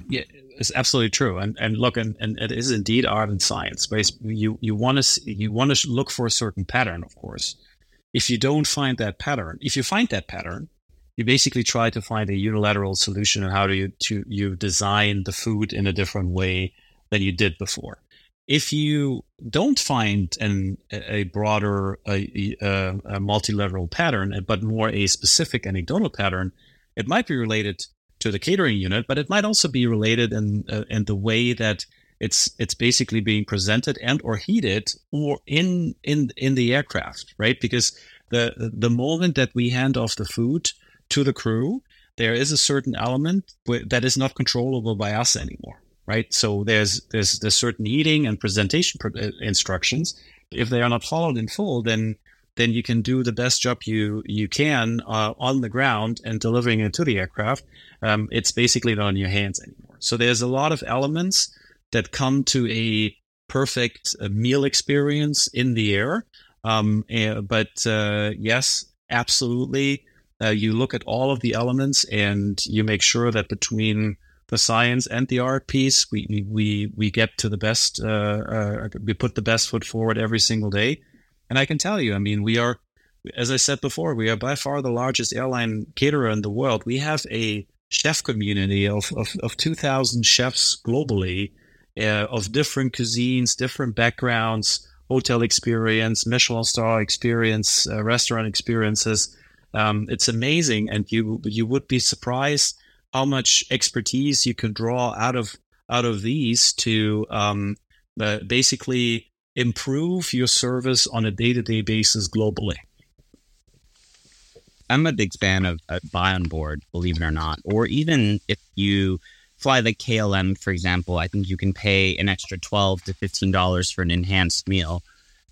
Yeah, it's absolutely true. And and look, and, and it is indeed art and science. But you you want to you want to look for a certain pattern, of course. If you don't find that pattern, if you find that pattern, you basically try to find a unilateral solution on how do you to you design the food in a different way than you did before. If you don't find an, a broader, a, a, a multilateral pattern, but more a specific anecdotal pattern, it might be related to the catering unit, but it might also be related in uh, in the way that it's it's basically being presented and or heated or in in in the aircraft, right? Because the the moment that we hand off the food to the crew, there is a certain element that is not controllable by us anymore, right? So there's there's there's certain eating and presentation uh, instructions. If they are not followed in full, then then you can do the best job you you can uh, on the ground and delivering it to the aircraft. Um, it's basically not in your hands anymore. So there's a lot of elements that come to a perfect uh, meal experience in the air. Um, uh, but uh, yes, absolutely uh, you look at all of the elements and you make sure that between the science and the art piece, we we we get to the best. Uh, uh, we put the best foot forward every single day. And I can tell you, I mean, we are, as I said before, we are by far the largest airline caterer in the world. We have a chef community of of, of two thousand chefs globally, uh, of different cuisines, different backgrounds, hotel experience, Michelin star experience, uh, restaurant experiences um, it's amazing, and you you would be surprised how much expertise you can draw out of out of these to um, uh, basically improve your service on a day to day basis globally. I'm a big fan of uh, buy on board, believe it or not. Or even if you fly the KLM, for example, I think you can pay an extra twelve to fifteen dollars for an enhanced meal.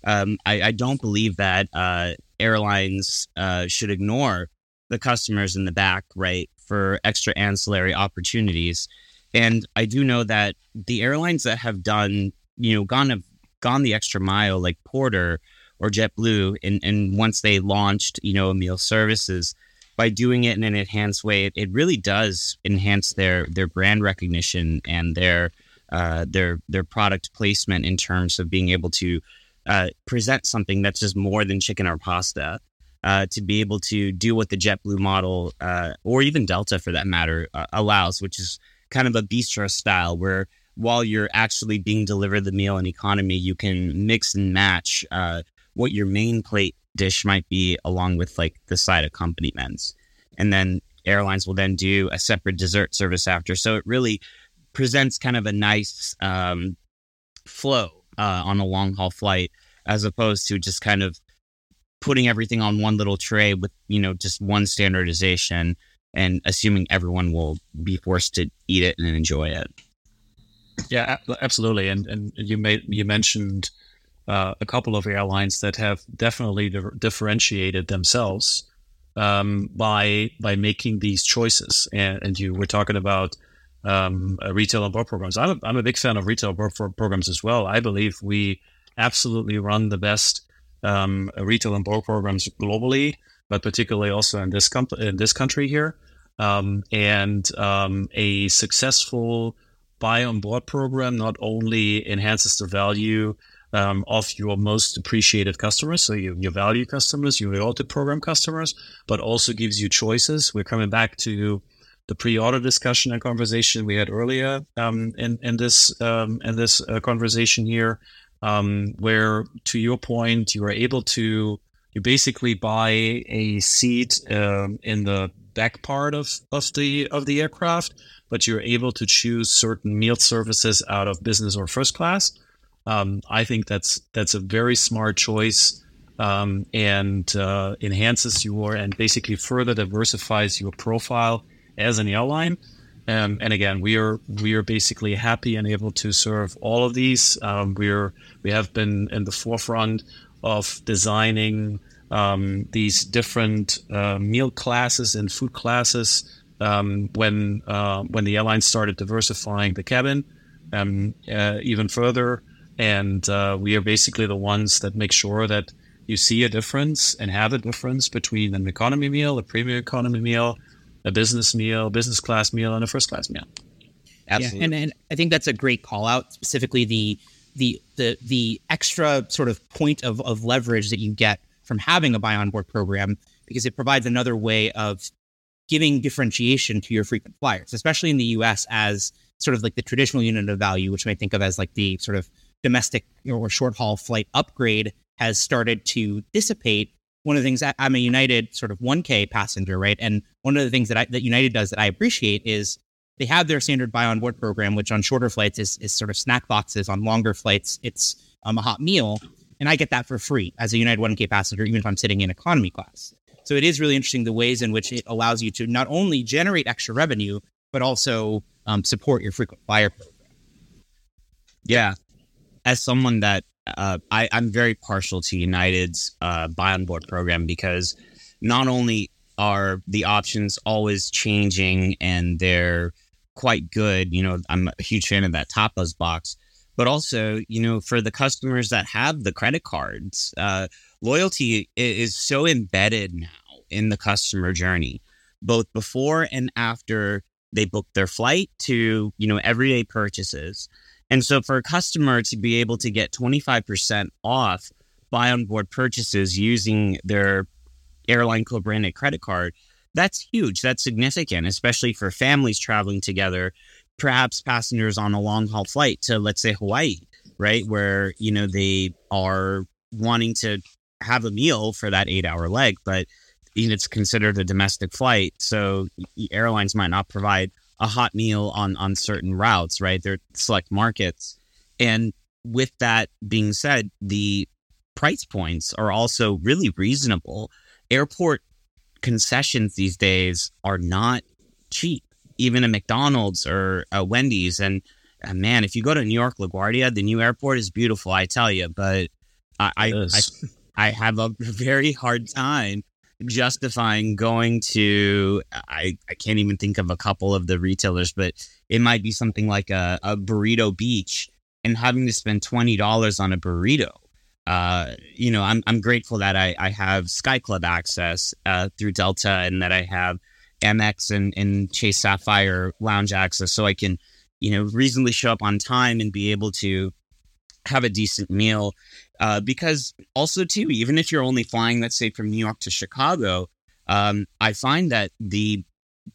Um, I, I, don't believe that uh, airlines uh, should ignore the customers in the back, right, for extra ancillary opportunities. And I do know that the airlines that have done, you know, gone have gone the extra mile, like Porter or JetBlue, and, and once they launched, you know, meal services, by doing it in an enhanced way, it, it really does enhance their their brand recognition and their uh, their their product placement in terms of being able to uh, present something that's just more than chicken or pasta. Uh, to be able to do what the JetBlue model, uh, or even Delta for that matter, uh, allows, which is kind of a bistro style where while you're actually being delivered the meal in economy, you can mix and match uh, what your main plate dish might be along with like the side accompaniments. And then airlines will then do a separate dessert service after. So it really presents kind of a nice um, flow uh, on a long haul flight as opposed to just kind of putting everything on one little tray with, you know, just one standardization and assuming everyone will be forced to eat it and enjoy it. Yeah, absolutely. And and you made you mentioned uh, a couple of airlines that have definitely di- differentiated themselves um, by by making these choices. And, and you were talking about um, uh, retail and board programs. I'm a, I'm a big fan of retail board programs as well. I believe we absolutely run the best um, retail and board programs globally, but particularly also in this comp- in this country here. Um, and um, a successful buy on board program not only enhances the value um, of your most appreciated customers, so your, your value customers, your loyalty program customers, but also gives you choices. We're coming back to the pre-order discussion and conversation we had earlier um, in in this um, in this uh, conversation here, um, where to your point, you are able to you basically buy a seat um, in the back part of, of the of the aircraft, but you're able to choose certain meal services out of business or first class. Um, I think that's that's a very smart choice um, and uh, enhances your and basically further diversifies your profile as an airline. Um, and again, we are we are basically happy and able to serve all of these. Um, we're we have been in the forefront of designing um, these different uh, meal classes and food classes um, when uh, when the airline started diversifying the cabin um, uh, even further and uh, we are basically the ones that make sure that you see a difference and have a difference between an economy meal, a premium economy meal, a business meal, business class meal, and a first class meal. Absolutely. Yeah, and, and I think that's a great call out, specifically the the the the extra sort of point of, of leverage that you get from having a buy on board program because it provides another way of giving differentiation to your frequent flyers, especially in the US as sort of like the traditional unit of value, which I think of as like the sort of domestic or short haul flight upgrade has started to dissipate. One of the things I'm a United sort of 1K passenger, right? And one of the things that I, that United does that I appreciate is they have their standard buy on board program, which on shorter flights is, is sort of snack boxes. On longer flights, it's um, a hot meal. And I get that for free as a United 1K passenger, even if I'm sitting in economy class. So it is really interesting the ways in which it allows you to not only generate extra revenue, but also um, support your frequent flyer program. Yeah, as someone that uh, I, I'm very partial to United's uh, buy on board program because not only are the options always changing and they're quite good, you know, I'm a huge fan of that Tapas box, but also, you know, for the customers that have the credit cards, uh, loyalty is so embedded now in the customer journey, both before and after they book their flight to, you know, everyday purchases. And so for a customer to be able to get 25% off buy on board purchases using their airline co branded credit card, that's huge. That's significant, especially for families traveling together, perhaps passengers on a long haul flight to, let's say, Hawaii, right? Where, you know, they are wanting to have a meal for that eight hour leg, but it's considered a domestic flight. So airlines might not provide a hot meal on on certain routes, right? They're select markets. And with that being said, the price points are also really reasonable. Airport concessions these days are not cheap, even a McDonald's or a Wendy's. And uh, man, if you go to New York LaGuardia, the new airport is beautiful, I tell you. But I, I, I, I have a *laughs* very hard time justifying going to I, I can't even think of a couple of the retailers, but it might be something like a, a burrito beach and having to spend twenty dollars on a burrito. Uh, you know, I'm I'm grateful that I, I have Sky Club access uh, through Delta and that I have Amex and, and Chase Sapphire lounge access so I can, you know, reasonably show up on time and be able to have a decent meal. Uh, because also too, even if you're only flying, let's say from New York to Chicago, um, I find that the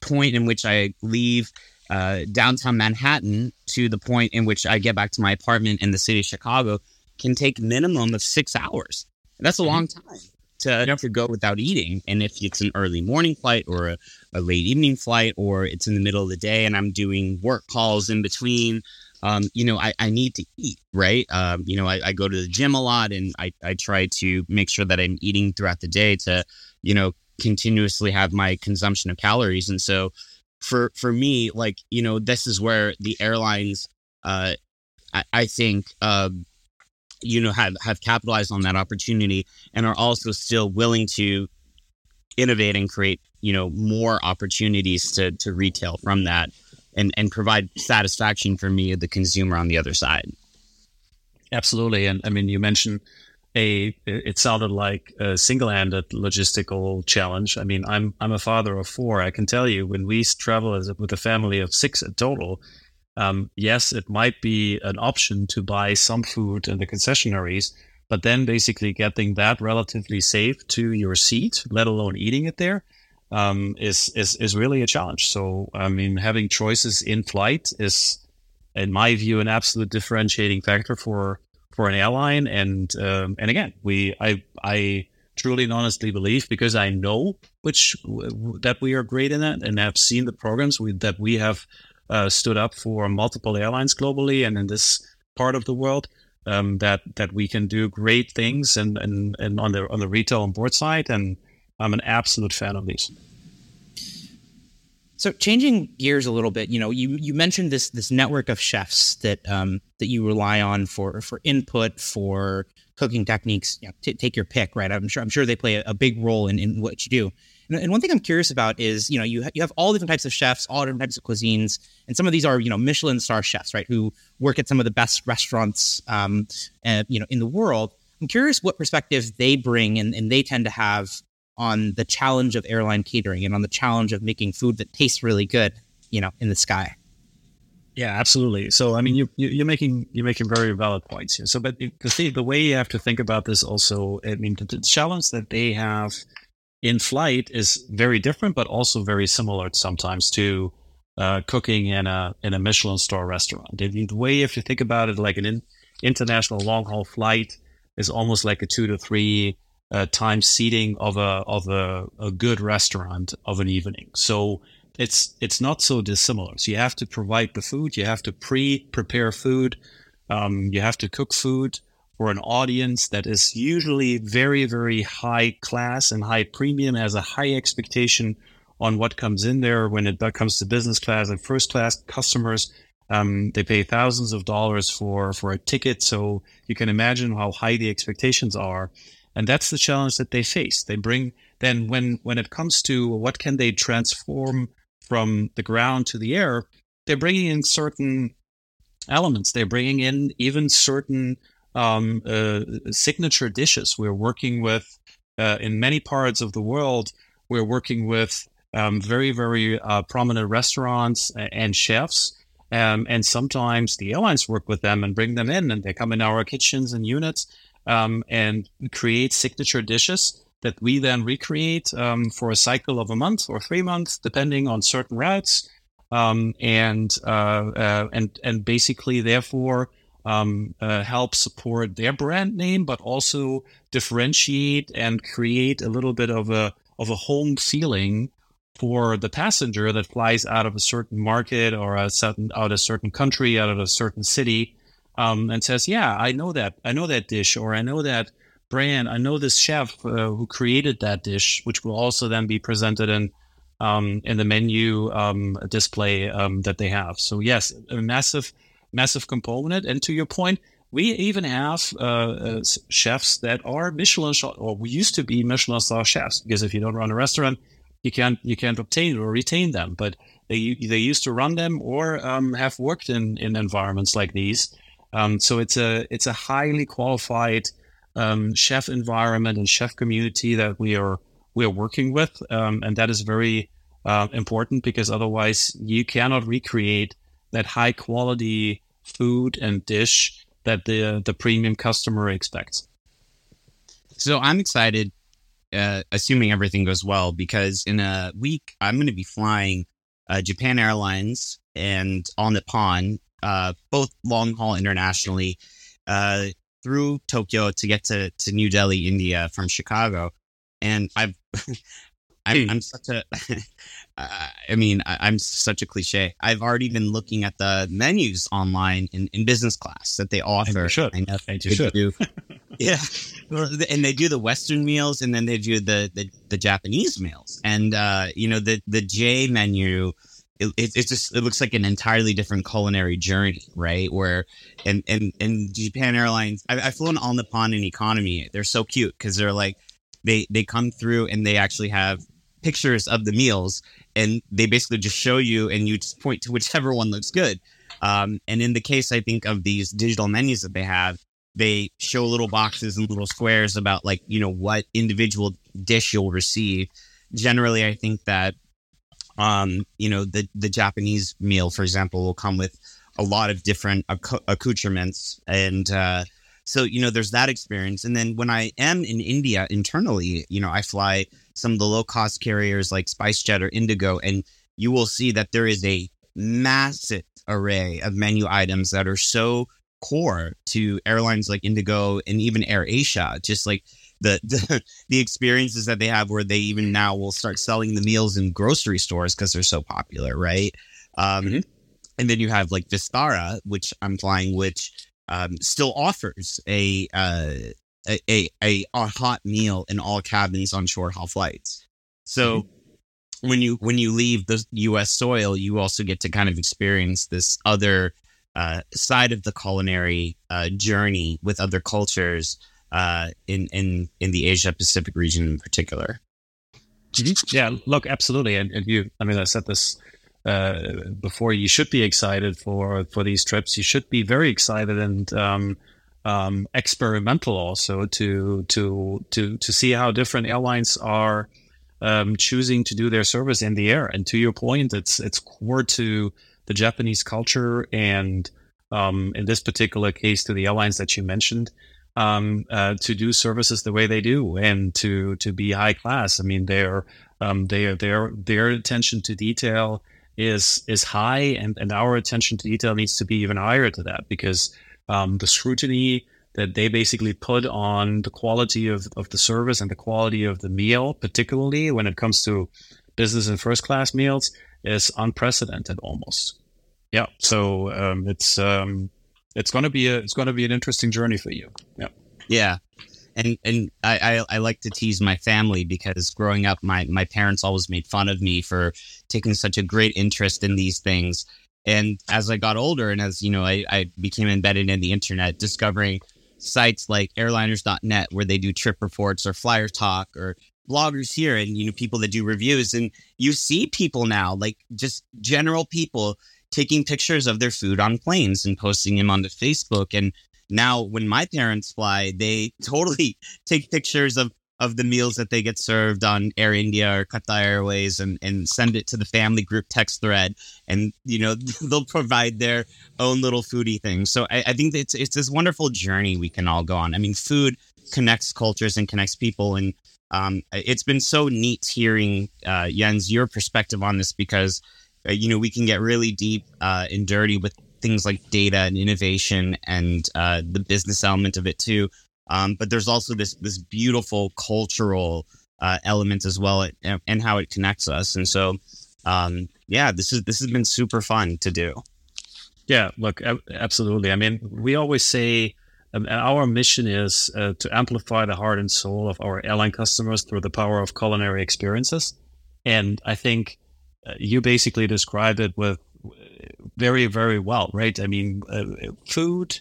point in which I leave uh, downtown Manhattan to the point in which I get back to my apartment in the city of Chicago can take minimum of six hours. That's a mm-hmm. long time to, yep. to go without eating. And if it's an early morning flight or a, a, late evening flight, or it's in the middle of the day and I'm doing work calls in between, um, you know, I, I need to eat, right? Um, you know, I, I, go to the gym a lot and I, I try to make sure that I'm eating throughout the day to, you know, continuously have my consumption of calories. And so for, for me, like, you know, this is where the airlines, uh, I, I think, uh, you know, have, have capitalized on that opportunity and are also still willing to innovate and create, you know, more opportunities to, to retail from that and and provide satisfaction for me, the consumer, on the other side. Absolutely, and I mean, you mentioned a. It sounded like a single-handed logistical challenge. I mean, I'm I'm a father of four. I can tell you, when we travel as a, with a family of six in total, um, yes, it might be an option to buy some food in the concessionaries, but then basically getting that relatively safe to your seat, let alone eating it there, um, is is is really a challenge. So I mean, having choices in flight is, in my view, an absolute differentiating factor for for an airline. And um, and again, we I I truly and honestly believe because I know which that we are great in that, and have seen the programs we, that we have uh, stood up for multiple airlines globally and in this part of the world. Um, that that we can do great things and, and, and on the on the retail and board side and I'm an absolute fan of these. So changing gears a little bit, you know, you you mentioned this this network of chefs that um, that you rely on for for input for cooking techniques. You know, t- take your pick, right? I'm sure I'm sure they play a, a big role in, in what you do. And, and, one thing I'm curious about is, you know, you ha- you have all different types of chefs, all different types of cuisines, and some of these are you know Michelin star chefs, right, who work at some of the best restaurants, um, uh, you know, in the world. I'm curious what perspective they bring and, and they tend to have on the challenge of airline catering and on the challenge of making food that tastes really good, you know, in the sky. Yeah, absolutely. So, I mean, you, you are making you're making very valid points here. So, but the the way you have to think about this also, I mean, the, the challenge that they have in flight is very different, but also very similar sometimes to uh, cooking in a in a Michelin star restaurant. The, the way if you think about it, like an in, international long haul flight is almost like a two to three uh, time seating of a of a, a good restaurant of an evening. So it's it's not so dissimilar. So you have to provide the food, you have to pre-prepare food, um, you have to cook food for an audience that is usually very very high class and high premium, has a high expectation on what comes in there when it comes to business class and first class customers. Um, they pay thousands of dollars for for a ticket, so you can imagine how high the expectations are and that's the challenge that they face. They bring then when when it comes to what can they transform from the ground to the air they're bringing in certain elements. They're bringing in even certain um, uh, signature dishes. We're working with uh, in many parts of the world we're working with um, very very uh, prominent restaurants and chefs. Um, and sometimes the airlines work with them and bring them in and they come in our kitchens and units um, and create signature dishes that we then recreate um, for a cycle of a month or three months, depending on certain routes, um, and uh, uh, and and basically therefore um, uh, help support their brand name, but also differentiate and create a little bit of a of a home feeling for the passenger that flies out of a certain market or a certain out of a certain country, out of a certain city, um, and says, "Yeah, I know that. I know that dish, or I know that brand. I know this chef uh, who created that dish, which will also then be presented in um, in the menu um, display um, that they have. So yes, a massive, massive component. And to your point, we even have uh, uh, chefs that are Michelin or we used to be Michelin star chefs because if you don't run a restaurant, you can't you can't obtain or retain them. But they they used to run them or um, have worked in in environments like these. Um, so it's a it's a highly qualified um, chef environment and chef community that we are we are working with, um, and that is very uh, important because otherwise you cannot recreate that high quality food and dish that the the premium customer expects. So I'm excited, uh, assuming everything goes well, because in a week I'm going to be flying uh, Japan Airlines and All Nippon, uh, both long haul internationally, uh, through Tokyo to get to, to New Delhi, India from Chicago. And I've, *laughs* I'm, hmm. I'm, such a, *laughs* I mean, I, am such a cliche. I've already been looking at the menus online in, in business class that they offer. you should. I know and you should. Do. *laughs* yeah. And they do the Western meals and then they do the, the, the Japanese meals. And, uh, you know, the, the J menu, it, it, just it looks like an entirely different culinary journey, right? Where and and and Japan Airlines, I, I've flown All Nippon in economy. They're so cute because they're like they they come through and they actually have pictures of the meals and they basically just show you and you just point to whichever one looks good. Um, and in the case, I think of these digital menus that they have, they show little boxes and little squares about like you know what individual dish you'll receive. Generally, I think that um, you know, the the Japanese meal, for example, will come with a lot of different acc- accoutrements, and uh, so you know, there's that experience. And then when I am in India internally, you know, I fly some of the low cost carriers like SpiceJet or Indigo, and you will see that there is a massive array of menu items that are so core to airlines like Indigo and even Air Asia. Just like the, *laughs* the the experiences that they have where they even now will start selling the meals in grocery stores because they're so popular, right? Um, mm-hmm. And then you have like Vistara, which I'm flying, which um, still offers a, uh, a, a, a a hot meal in all cabins on short haul flights. So mm-hmm. when you when you leave the U.S. soil, you also get to kind of experience this other uh, side of the culinary uh, journey with other cultures uh, in in in the Asia Pacific region in particular. Mm-hmm. Yeah, look, absolutely, and, and you. I mean, I said this uh, before. You should be excited for for these trips. You should be very excited and um, um, experimental also to to to to see how different airlines are um, choosing to do their service in the air. And to your point, it's it's core to the Japanese culture and um, in this particular case to the airlines that you mentioned um, uh, to do services the way they do and to to be high class. I mean, their um, their their their attention to detail is is high, and and our attention to detail needs to be even higher to that because um, the scrutiny that they basically put on the quality of, of the service and the quality of the meal, particularly when it comes to business and first class meals, is unprecedented almost. Yeah, so um, it's um, it's going to be a it's going to be an interesting journey for you. Yeah. Yeah. And and I, I, I like to tease my family because growing up my my parents always made fun of me for taking such a great interest in these things. And as I got older and as you know I, I became embedded in the internet, discovering sites like airliners.net where they do trip reports or flyer talk or bloggers here and you know people that do reviews and you see people now like just general people taking pictures of their food on planes and posting them onto Facebook. And now, when my parents fly, they *laughs* totally take pictures of of the meals that they get served on Air India or Qatar Airways and, and send it to the family group text thread. And, you know, *laughs* they'll provide their own little foodie thing. So I, I think it's, it's this wonderful journey we can all go on. I mean, food connects cultures and connects people. And um, it's been so neat hearing, uh, Jens, your perspective on this because you know, we can get really deep uh, and dirty with things like data and innovation and uh, the business element of it too. Um, but there's also this this beautiful cultural uh, element as well, and, and, how it connects us. And so, um, yeah, this is this has been super fun to do. Yeah, look, absolutely. I mean, we always say Um, our mission is uh, to amplify the heart and soul of our airline customers through the power of culinary experiences. And I think you basically described it with very, very well, right? I mean, uh, food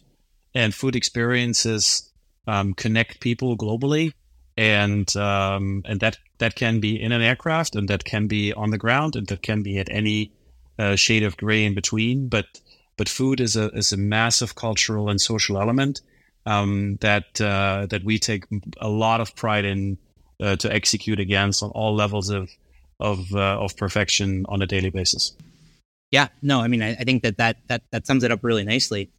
and food experiences um, connect people globally, and um, and that that can be in an aircraft, and that can be on the ground, and that can be at any uh, shade of gray in between. But but food is a is a massive cultural and social element um, that uh, that we take a lot of pride in uh, to execute against on all levels of of uh, of perfection on a daily basis. Yeah, no, I mean, I, I, think that, that that that sums it up really nicely.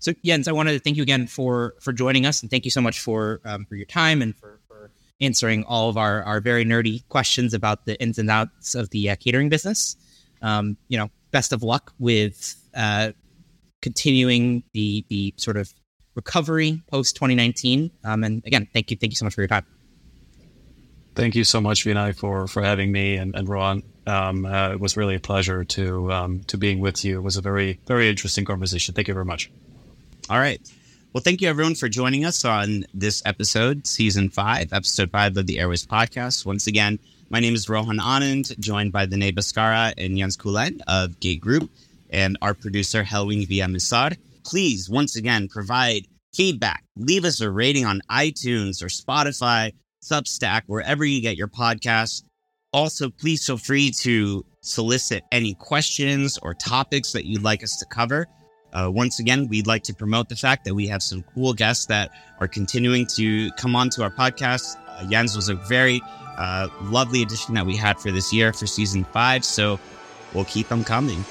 So Jens, I wanted to thank you again for for joining us, and thank you so much for um, for your time and for, for answering all of our our very nerdy questions about the ins and outs of the uh, catering business. Um, you know, best of luck with uh, continuing the the sort of recovery post 2019. Um, and again, thank you, thank you so much for your time. Thank you so much, Vinay, for for having me and, and Ron. Um, uh, it was really a pleasure to um, to being with you. It was a very very interesting conversation. Thank you very much. All right. Well, thank you everyone for joining us on this episode, season five, episode five of the Airways podcast. Once again, my name is Rohan Anand, joined by Vinay Bhaskara and Jens Kuhlen of Gategroup, and our producer Helwing Villamizar. Please, once again, provide feedback. Leave us a rating on iTunes or Spotify Substack, wherever you get your podcasts. Also, please feel free to solicit any questions or topics that you'd like us to cover. Uh, once again, we'd like to promote the fact that we have some cool guests that are continuing to come on to our podcast. Uh, Jens was a very uh, lovely addition that we had for this year for season five, so we'll keep them coming.